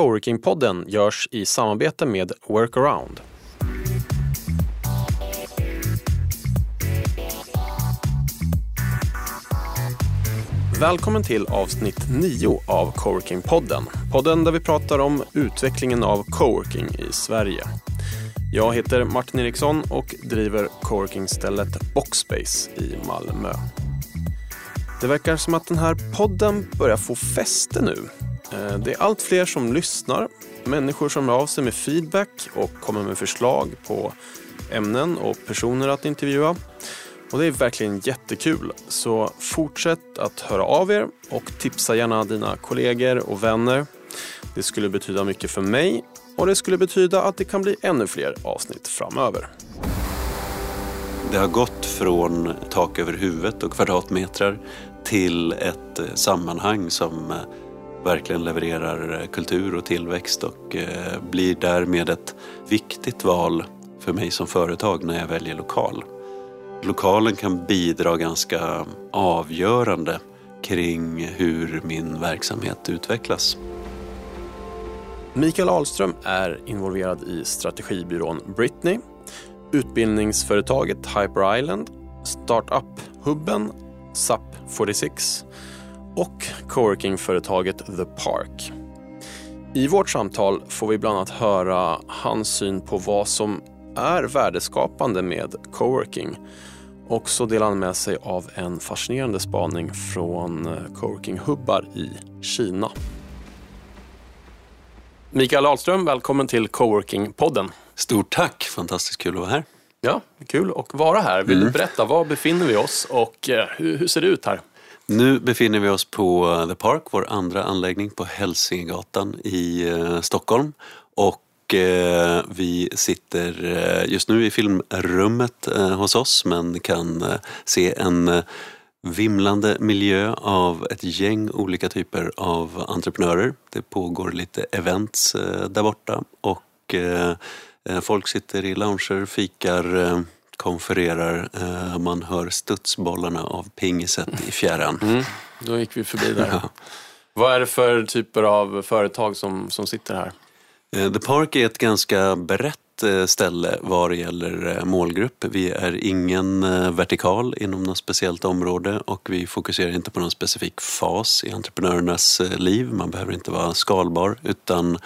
Coworking-podden görs i samarbete med Workaround. Välkommen till avsnitt 9 av Coworking-podden. Podden där vi pratar om utvecklingen av coworking i Sverige. Jag heter Martin Eriksson och driver coworkingstället Boxspace i Malmö. Det verkar som att den här podden börjar få fäste nu. Eh, det är allt fler som lyssnar, människor som hör av sig med feedback och kommer med förslag på ämnen och personer att intervjua. Och det är verkligen jättekul. Så fortsätt att höra av er och tipsa gärna dina kollegor och vänner. Det skulle betyda mycket för mig och det skulle betyda att det kan bli ännu fler avsnitt framöver. Det har gått från tak över huvudet och kvadratmetrar till ett sammanhang som eh, verkligen levererar eh, kultur och tillväxt och eh, blir därmed ett viktigt val för mig som företag när jag väljer lokal. Lokalen kan bidra ganska avgörande kring hur min verksamhet utvecklas. Mikael Ahlström är involverad i strategibyrån Britney, utbildningsföretaget Hyper Island, startup-hubben SAP46 och coworkingföretaget The Park. I vårt samtal får vi bland annat höra hans syn på vad som är värdeskapande med coworking. Och så delar han med sig av en fascinerande spaning från coworking-hubbar i Kina. Mikael Ahlström, välkommen till Coworking-podden. Stort tack, fantastiskt kul att vara här. Ja, kul att vara här. Vill mm. du berätta, var befinner vi oss och eh, hur, hur, ser det ut här? Nu befinner vi oss på eh, The Park, vår andra anläggning på Hälsingegatan i eh, Stockholm. Och eh, vi sitter just nu i filmrummet hos oss men kan se en vimlande miljö av ett gäng olika typer av entreprenörer. Det pågår lite events där borta och folk sitter i lounger, fikar, konfererar. Eh, man hör studsbollarna av pingiset i fjärran. Mm, då gick vi förbi där. Ja. Vad är det för typer av företag som, som sitter här? The Park är ett ganska brett ställe vad det gäller målgrupp. Vi är ingen vertikal inom något speciellt område och vi fokuserar inte på någon specifik fas i entreprenörernas liv. Man behöver inte vara skalbar utan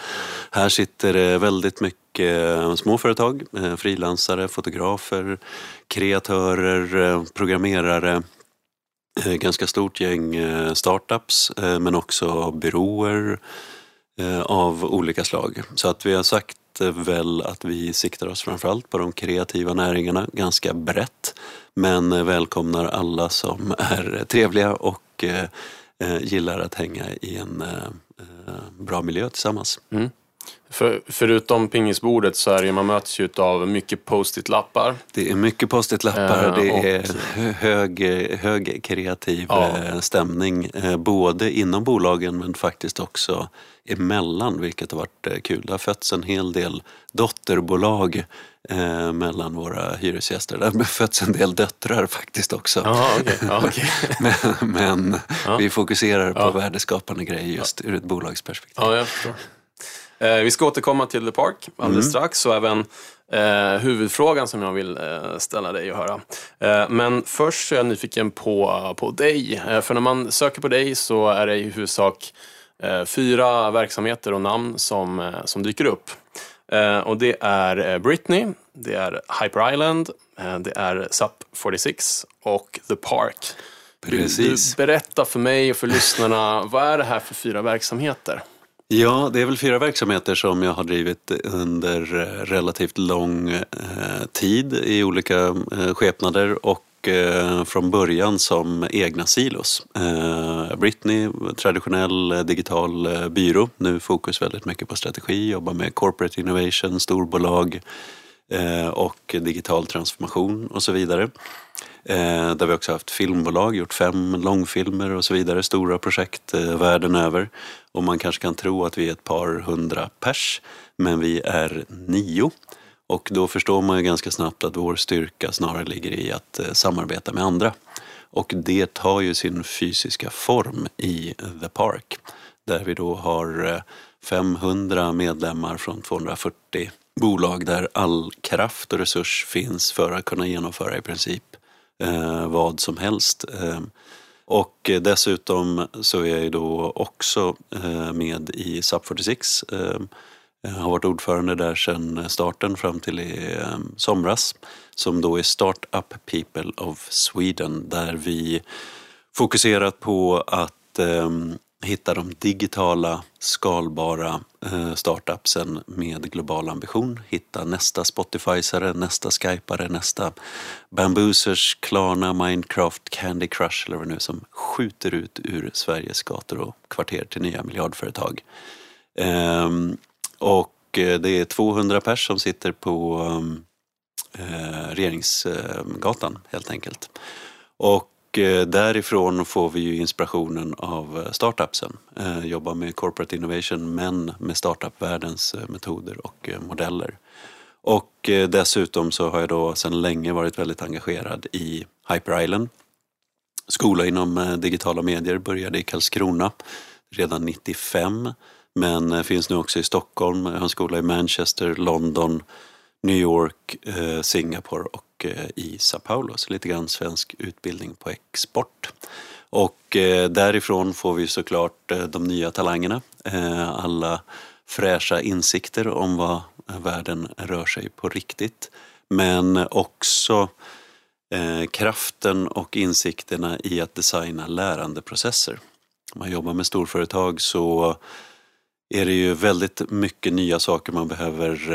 här sitter det väldigt mycket eh, småföretag, eh, frilansare, fotografer, kreatörer, eh, programmerare, eh, ganska stort gäng eh, startups eh, men också byråer av olika slag. Så att vi har sagt väl att vi siktar oss framförallt på de kreativa näringarna ganska brett men välkomnar alla som är trevliga och gillar att hänga i en bra miljö tillsammans. Mm. För, förutom pingisbordet så är det, man möts ju av mycket post-it-lappar. Det är mycket post-it-lappar, eh, det är hög, hög kreativ ja. Eh, stämning. Eh, både inom bolagen men faktiskt också emellan, vilket har varit kul. Det har fötts en hel del dotterbolag eh, mellan våra hyresgäster. Det har fötts en del döttrar faktiskt också. Aha, okay. Ja, okay. men, men ja. vi fokuserar på värdeskapande grejer just ur ett bolagsperspektiv. Ja, jag förstår. Eh, vi ska återkomma till The Park alldeles mm. strax och även eh, huvudfrågan som jag vill eh, ställa dig och höra. Eh, men först är jag nyfiken på, på dig. Eh, för när man söker på dig så är det i huvudsak eh, fyra verksamheter och namn som, som dyker upp. och det är Britney, det är Hyper Island, det är SUP 46 och The Park. Precis. Du, berätta för mig och för lyssnarna, vad är det här för fyra verksamheter? Ja, det är väl fyra verksamheter som jag har drivit under eh, relativt lång eh, tid i olika eh, skepnader och från början som egna silos. Britney, traditionell digital byrå, nu fokus väldigt mycket på strategi, jobbar med corporate innovation, storbolag Eh, och digital transformation och så vidare. Eh, där vi också haft filmbolag, gjort fem långfilmer och så vidare, stora projekt eh, världen över. Och man kanske kan tro att vi är ett par hundra pers, men vi är nio. Och då förstår man ju ganska snabbt att vår styrka snarare ligger i att samarbeta med andra. Och det tar ju sin fysiska form i The Park. Där vi då har 500 medlemmar från 240 bolag där all kraft och resurs finns för att kunna genomföra i princip eh, vad som helst. Eh, och dessutom så är jag då också eh, med i SUP 46. Eh, jag har varit ordförande där sedan starten fram till i eh, somras. Som då är Startup People of Sweden där vi fokuserat på att ehm, hitta de digitala, skalbara eh, startupsen med global ambition. Hitta nästa Spotifysare, nästa Skypare, nästa Bamboozers, Klarna, Minecraft, Candy Crush eller vad det nu är som skjuter ut ur Sveriges gator och kvarter till nya miljardföretag. Ehm, och eh, det är 200 pers som sitter på eh, Regeringsgatan helt enkelt. Och Eh, därifrån får vi ju inspirationen av eh, startupsen. Eh, Jobba med corporate innovation men med startupvärldens metoder och modeller. Och dessutom så har jag då sedan länge varit väldigt engagerad i Hyper Island. Skola inom digitala medier började i Karlskrona redan 95 men finns nu också i Stockholm. Jag har en skola i Manchester, London, New York, eh, Singapore och Eh, i Sao Paulo. Så lite grann svensk utbildning på export. Och eh, därifrån får vi såklart eh, de nya talangerna. Eh, alla fräscha insikter om vad världen rör sig på riktigt. Men också kraften och insikterna i att designa lärandeprocesser. Om man jobbar med storföretag så är det ju väldigt mycket nya saker man behöver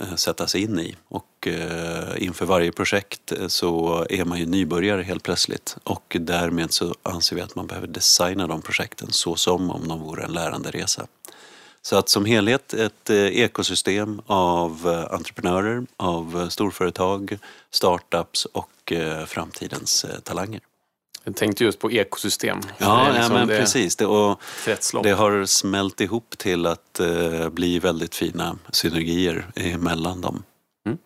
eh, sätta sig in i. Och eh, inför varje projekt eh, så är man ju nybörjare helt plötsligt. Och därmed så anser vi att man behöver designa de projekten så som om de vore en läranderesa. Så att som helhet ett eh, ekosystem av eh, entreprenörer, av storföretag, startups och framtidens talanger. Jag tänkte just på ekosystem. Ja, liksom ja men det, precis. Det, och det har smält ihop till att uh, bli väldigt fina synergier mellan dem. Mm.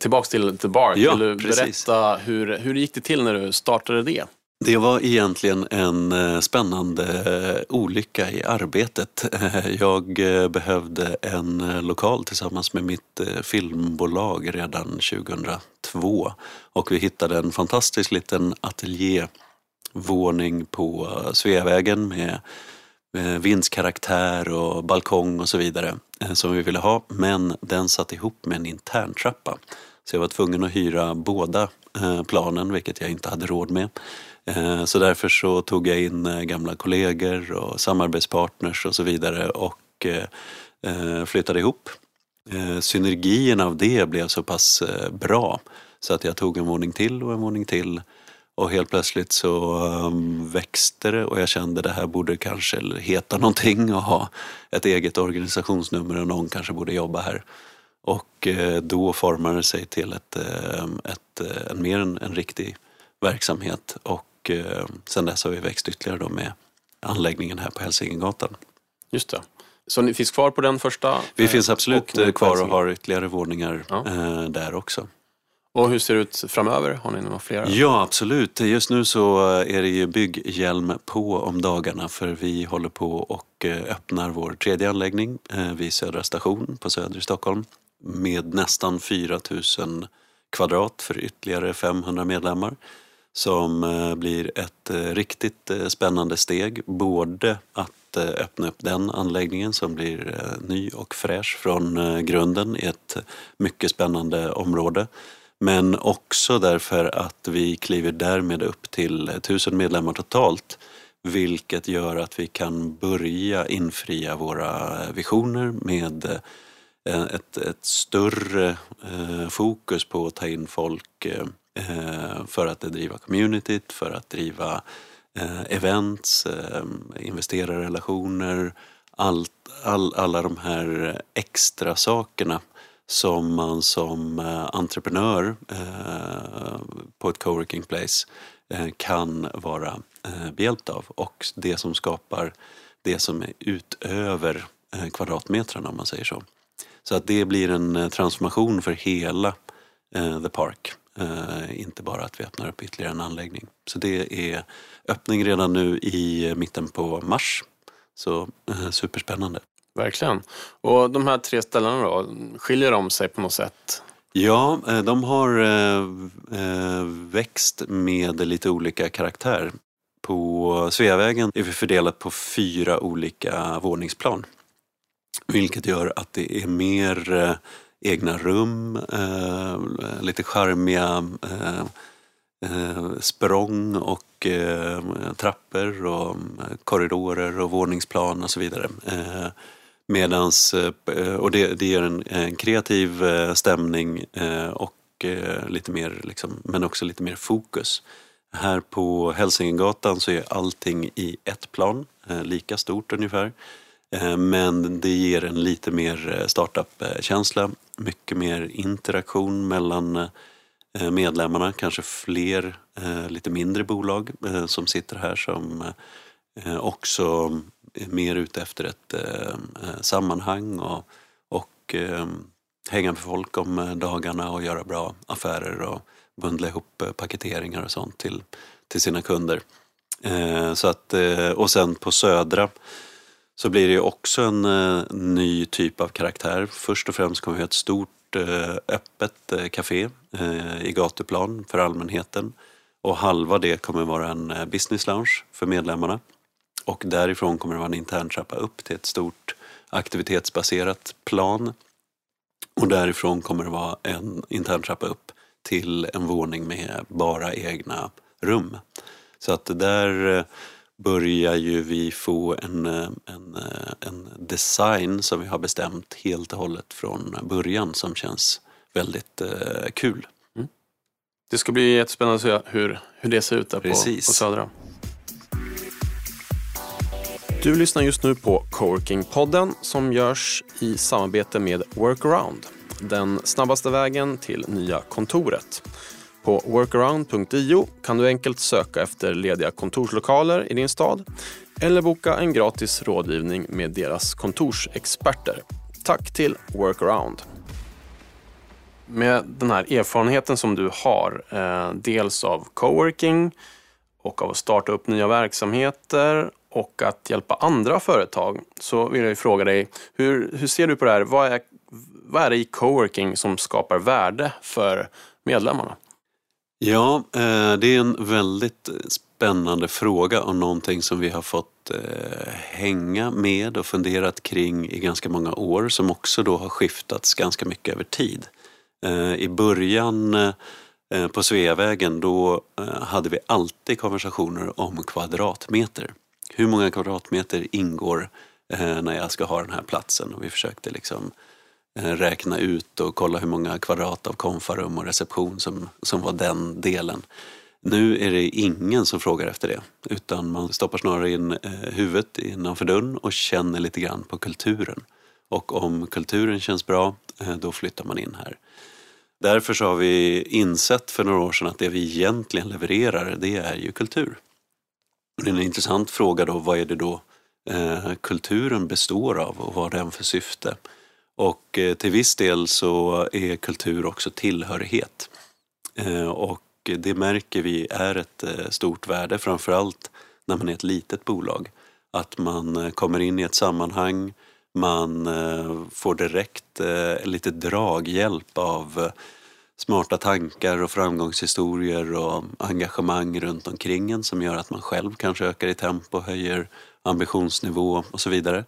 Tillbaks till The Bark. Ja, Vill du precis. berätta hur, hur gick det till när du startade det? Det var egentligen en eh, spännande eh, olycka i arbetet. Jag eh, behövde en lokal tillsammans med mitt filmbolag redan 2002 och vi hittade en fantastisk liten ateljévåning på Sveavägen med vindskaraktär och balkong och så vidare som vi ville ha. Men den satt ihop med en interntrappa. Så jag var tvungen att hyra båda planen, vilket jag inte hade råd med. Eh, så därför så tog jag in eh, gamla kollegor och samarbetspartners och så vidare och eh, flyttade ihop. Synergierna av det blev så pass bra så att jag tog en våning till och en våning till och helt plötsligt så ehm, växte det och jag kände det här borde kanske heta någonting och ha ett eget organisationsnummer och någon kanske borde jobba här. Och då formade det sig till ett, ehm, ett, en mer en, en riktig verksamhet och och eh, sen dess har vi växt ytterligare då med anläggningen här på Hälsingegatan. Just det. Så ni finns kvar på den första? Vi finns absolut och kvar och har ytterligare våningar ja. Eh, där också. Och hur ser det ut framöver? Har ni några flera? Ja, absolut. Just nu så är det ju bygghjälm på om dagarna för vi håller på och eh, öppnar vår tredje anläggning vid Södra station på Söder i Stockholm med nästan 4 000 kvadrat för ytterligare 500 medlemmar som eh, blir ett eh, riktigt eh, spännande steg. Både att öppna upp den anläggningen som blir ny och fräsch från grunden i ett mycket spännande område. Men också därför att vi kliver därmed upp till tusen medlemmar totalt vilket gör att vi kan börja infria våra visioner med ett, ett större fokus på att ta in folk Eh, för att driva communityt, för att driva eh, events, eh, investerarrelationer, allt, all, alla de här extra sakerna som man som entreprenör på ett coworking place kan vara behjälpt av och det som skapar det som är utöver kvadratmetrarna om man säger så. Så att det blir en transformation för hela The Park inte bara att vi öppnar upp ytterligare en anläggning. Så det är öppning redan nu i mitten på mars. Så eh, superspännande. Verkligen. Och de här tre ställena då, skiljer de sig på något sätt? Ja, eh, de har eh, växt med lite olika karaktär. På Sveavägen är vi fördelat på fyra olika våningsplan. Vilket gör att det är mer egna rum, eh, lite charmiga eh, eh, språng och trappor och korridorer och våningsplan och så vidare. Medans, eh, och det, det ger en, en kreativ eh, stämning eh, och lite mer, liksom, men också lite mer fokus. Här på Hälsingegatan så är allting i ett plan, lika stort ungefär. Eh, men det ger en lite mer eh, startup-känsla, mycket mer interaktion mellan eh, medlemmarna, kanske fler lite mindre bolag som sitter här som också är mer ute efter ett sammanhang och, och hänga med folk om dagarna och göra bra affärer och bundla ihop paketeringar och sånt till, till sina kunder. Så att, och sen på Södra så blir det också en eh, ny typ av karaktär. Först och främst kommer vi ha ett stort eh, öppet eh, café i gatuplan för allmänheten. Och halva det kommer vara en business lounge för medlemmarna. Och därifrån kommer det vara en intern trappa upp till ett stort aktivitetsbaserat plan. Och därifrån kommer det vara en intern trappa upp till en våning med bara egna rum. Så att där eh, börjar ju vi få en, eh, en, eh, en design som vi har bestämt helt och hållet från början som känns väldigt eh, kul. Mm. Det ska bli jättespännande att se hur, hur det ser ut där på, på Södra. Du lyssnar just nu på Coworking-podden som görs i samarbete med Workaround. Den snabbaste vägen till nya kontoret. På workaround.io kan du enkelt söka efter lediga kontorslokaler i din stad eller boka en gratis rådgivning med deras kontorsexperter. Tack till Workaround. Med den här erfarenheten som du har, eh, dels av coworking och av att starta upp nya verksamheter och att hjälpa andra företag så vill jag fråga dig, hur, hur ser du på det här? Vad är, vad är det i coworking som skapar värde för medlemmarna? Ja, eh, det är en väldigt spännande fråga och någonting som vi har fått eh, hänga med och funderat kring i ganska många år som också då har skiftats ganska mycket över tid. Eh, I början på Sveavägen då hade vi alltid konversationer om kvadratmeter hur många kvadratmeter ingår när jag ska ha den här platsen? Och vi försökte liksom eh, Eh, räkna ut och kolla hur många kvadrat av konfarum och reception som, som var den delen. Nu är det ingen som frågar efter det utan man stoppar snarare in eh, huvudet innanför dörren och känner lite grann på kulturen. Och om kulturen känns bra, eh, då flyttar man in här. Därför så har vi insett för några år sedan att det vi egentligen levererar, det är ju kultur. Det är en intressant fråga då, vad är det då eh, kulturen består av och vad har den för syfte? Och eh, till viss del så är kultur också tillhörighet. Eh, och det märker vi är ett eh, stort värde, framförallt när man är ett litet bolag. Att man kommer in i ett sammanhang, man får direkt lite draghjälp av smarta tankar och framgångshistorier och engagemang runt omkring en som gör att man själv kanske ökar i tempo, höjer ambitionsnivå och så vidare.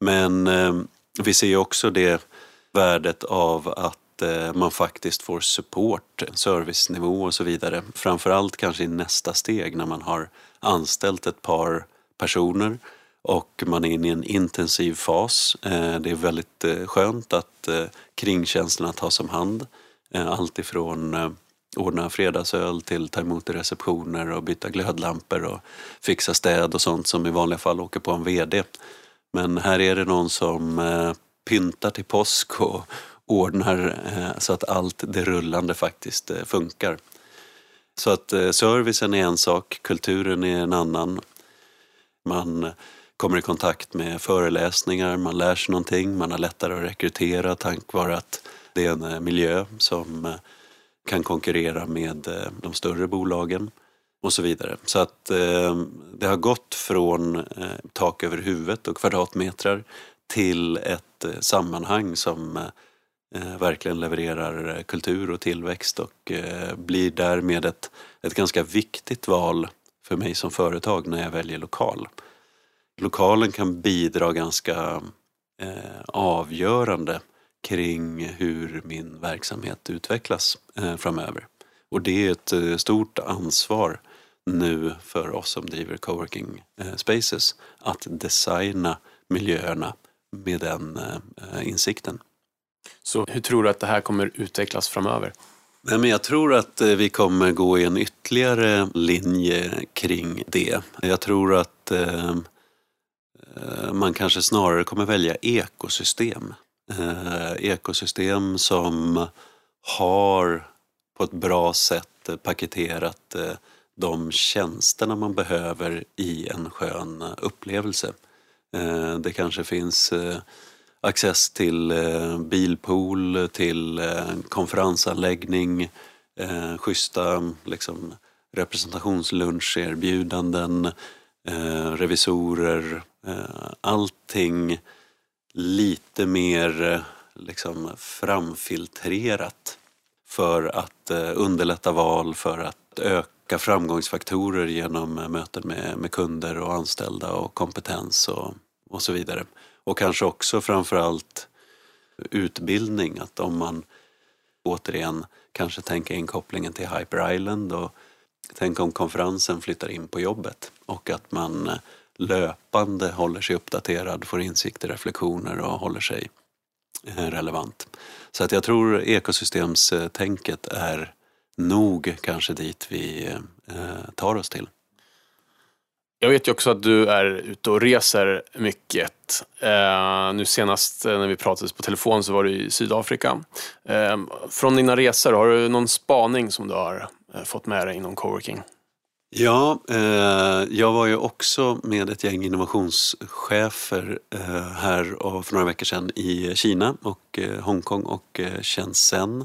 Men eh, vi ser också det värdet av att eh, man faktiskt får support, servicenivå och så vidare. Framförallt kanske i nästa steg när man har anställt ett par personer och man är inne i en intensiv fas. Eh, det är väldigt eh, skönt att kringtjänsterna tas om hand. Allt ifrån ordna fredagsöl till ta emot i receptioner och byta glödlampor och fixa städ och sånt som i vanliga fall åker på en VD. Men här är det någon som eh, pyntar till påsk och ordnar eh, så att allt det rullande faktiskt eh, funkar. Så att eh, servicen är en sak, kulturen är en annan. Man kommer i kontakt med föreläsningar, man lär sig någonting, man har lättare att rekrytera tack vare att det är en eh, miljö som eh, kan konkurrera med eh, de större bolagen och så vidare. Så att eh, det har gått från eh, tak över huvudet och kvadratmetrar till ett eh, sammanhang som verkligen levererar kultur och tillväxt och blir därmed ett, ett ganska viktigt val för mig som företag när jag väljer lokal. Lokalen kan bidra ganska eh, avgörande kring hur min verksamhet utvecklas eh, framöver. Och det är ett eh, stort ansvar nu för oss som driver coworking eh, spaces att designa miljöerna med den eh, insikten. Så hur tror du att det här kommer utvecklas framöver? Nej, men jag tror att eh, vi kommer gå i en ytterligare linje kring det. Jag tror att eh, man kanske snarare kommer välja ekosystem. Eh, ekosystem som har på ett bra sätt paketerat eh, de tjänsterna man behöver i en skön upplevelse. Eh, det kanske finns eh, access till eh, bilpool, till konferensanläggning, schyssta liksom, representationsluncherbjudanden, revisorer, allting lite mer liksom, framfiltrerat för att underlätta val, för att öka framgångsfaktorer genom eh, möten med, med kunder och anställda och kompetens och, och så vidare. Och kanske också framförallt utbildning, att om man återigen kanske tänker inkopplingen till Hyper Island och tänk om konferensen flyttar in på jobbet och att man eh, löpande håller sig uppdaterad, får insikter, reflektioner och håller sig eh, relevant. Så att jag tror ekosystemstänket är nog kanske dit vi eh, tar oss till. Jag vet ju också att du är ute och reser mycket. Eh, nu senast när vi pratades på telefon så var du i Sydafrika. från dina resor, har du någon spaning som du har fått med dig inom coworking? Ja, eh, jag var ju också med ett gäng innovationschefer eh, här för några veckor sedan i Kina och eh, Hongkong och eh, Shenzhen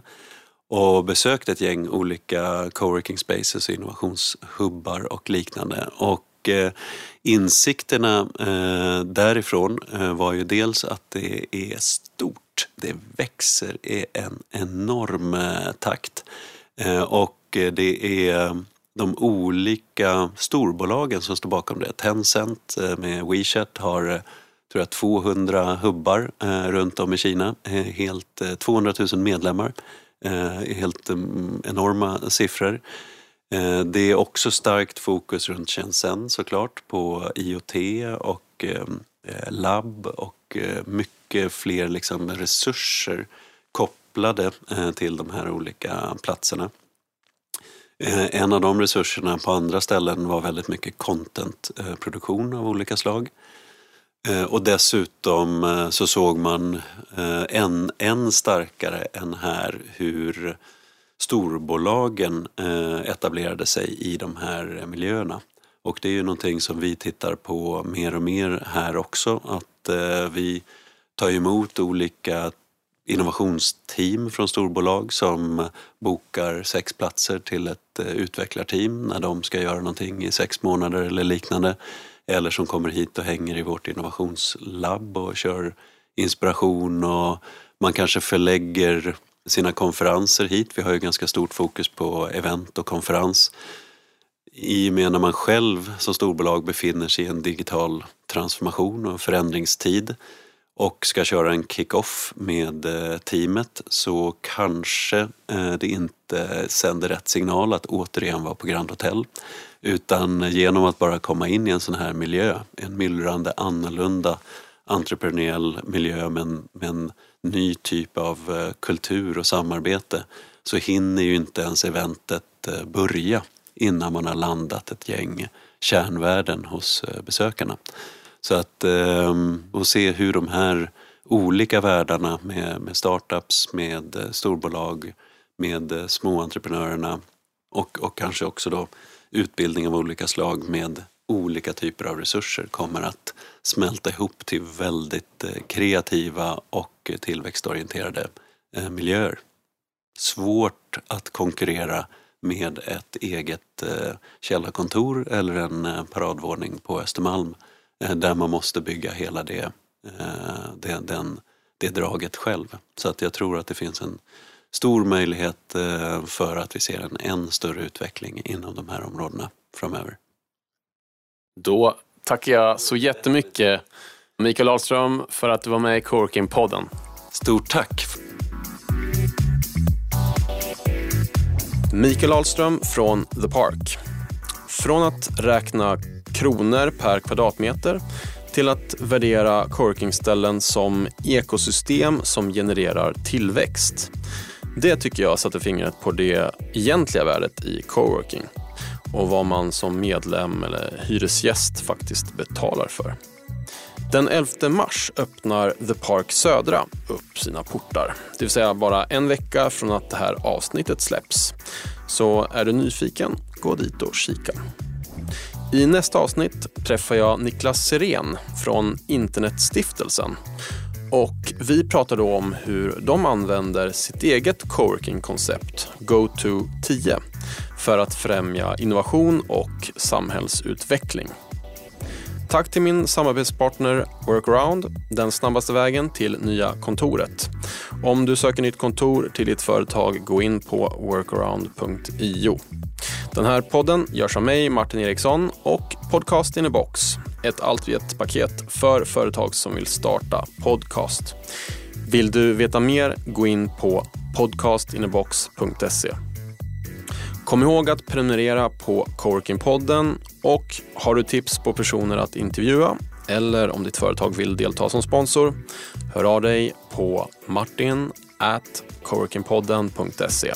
och besökt ett gäng olika coworking spaces och innovationshubbar och liknande. Och eh, insikterna eh, därifrån eh, var ju dels att det är stort, det växer i en enorm takt och det är de olika storbolagen som står bakom det. Tencent med WeChat har tror jag, 200 hubbar runt om i Kina. Helt, 200 000 medlemmar. Eh, helt mm, enorma siffror. Eh, det är också starkt fokus runt Shenzhen såklart på IoT och ehm, eh, labb och mycket fler liksom resurser kopplade till de här olika platserna. En av de resurserna på andra ställen var väldigt mycket contentproduktion av olika slag. Eh, och dessutom eh, så såg man eh, än, än starkare än här hur storbolagen etablerade sig i de här miljöerna. Och det är ju någonting som vi tittar på mer och mer här också. Att vi tar emot olika innovationsteam från storbolag som bokar sex platser till ett utvecklarteam när de ska göra någonting i sex månader eller liknande. Eller som kommer hit och hänger i vårt innovationslabb och kör inspiration och man kanske förlägger sina konferenser hit. Vi har ju ganska stort fokus på event och konferens. I och med när man själv som storbolag befinner sig i en digital transformation och förändringstid och ska köra en kick-off med eh, teamet så kanske eh, det inte sänder rätt signal att återigen vara på Grand Hotel. Utan genom att bara komma in i en sån här miljö, en myllrande annorlunda entreprenöriell miljö med en, med en ny typ av eh, kultur och samarbete så hinner ju inte ens eventet eh, börja innan man har landat ett gäng kärnvärden hos eh, besökarna. Så att ehm, och se hur de här olika världarna med, med startups, med storbolag, med småentreprenörerna och, och kanske också då utbildning av olika slag med olika typer av resurser kommer att smälta ihop till väldigt eh, kreativa och tillväxtorienterade eh, miljöer. Svårt att konkurrera med ett eget eh, källarkontor eller en paradvåning på Östermalm där man måste bygga hela det det, den, det draget själv. Så att jag tror att det finns en stor möjlighet eh, för att vi ser en än större utveckling inom de här områdena framöver. Då tackar jag så jättemycket Mikael Ahlström för att du var med i Coworking-podden. Stort tack! Mikael Ahlström från The Park. Från att räkna kronor per kvadratmeter till att värdera coworkingställen som ekosystem som genererar tillväxt. Det tycker jag satte fingret på det egentliga värdet i coworking och vad man som medlem eller hyresgäst faktiskt betalar för. Den 11 mars öppnar The Park Södra upp sina portar. Det vill säga bara en vecka från att det här avsnittet släpps. Så är du nyfiken, gå dit och kika. I nästa avsnitt träffar jag Niklas Seren från Internetstiftelsen. Och vi pratar då om hur de använder sitt eget coworking-koncept GoTo10 för att främja innovation och samhällsutveckling. Tack till min samarbetspartner Workaround, den snabbaste vägen till nya kontoret. Om du söker nytt kontor till ditt företag, gå in på workaround.io. Den här podden görs av mig, Martin Eriksson, och Podcast in a box. Ett allt i ett paket för företag som vill starta podcast. Vill du veta mer, gå in på podcastinabox.se. Kom ihåg att prenumerera på Coworking-podden och har du tips på personer att intervjua eller om ditt företag vill delta som sponsor, hör av dig på martin at coworkingpodden.se.